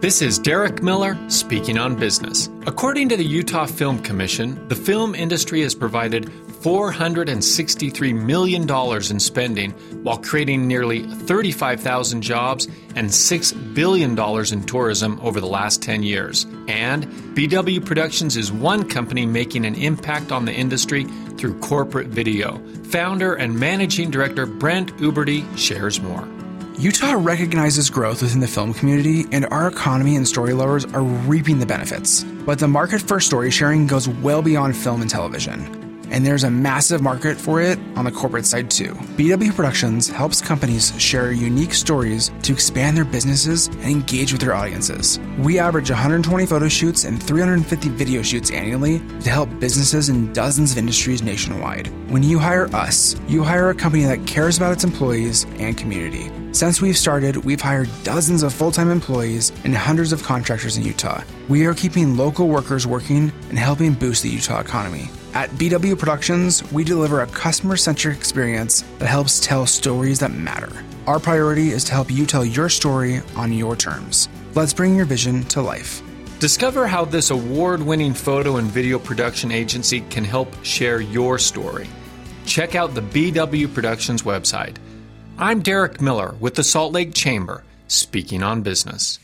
This is Derek Miller speaking on business. According to the Utah Film Commission, the film industry has provided $463 million in spending while creating nearly 35,000 jobs and $6 billion in tourism over the last 10 years. And BW Productions is one company making an impact on the industry through corporate video. Founder and managing director Brent Uberty shares more. Utah recognizes growth within the film community, and our economy and story lovers are reaping the benefits. But the market for story sharing goes well beyond film and television. And there's a massive market for it on the corporate side too. BW Productions helps companies share unique stories to expand their businesses and engage with their audiences. We average 120 photo shoots and 350 video shoots annually to help businesses in dozens of industries nationwide. When you hire us, you hire a company that cares about its employees and community. Since we've started, we've hired dozens of full time employees and hundreds of contractors in Utah. We are keeping local workers working and helping boost the Utah economy. At BW Productions, we deliver a customer centric experience that helps tell stories that matter. Our priority is to help you tell your story on your terms. Let's bring your vision to life. Discover how this award winning photo and video production agency can help share your story. Check out the BW Productions website. I'm Derek Miller with the Salt Lake Chamber, speaking on business.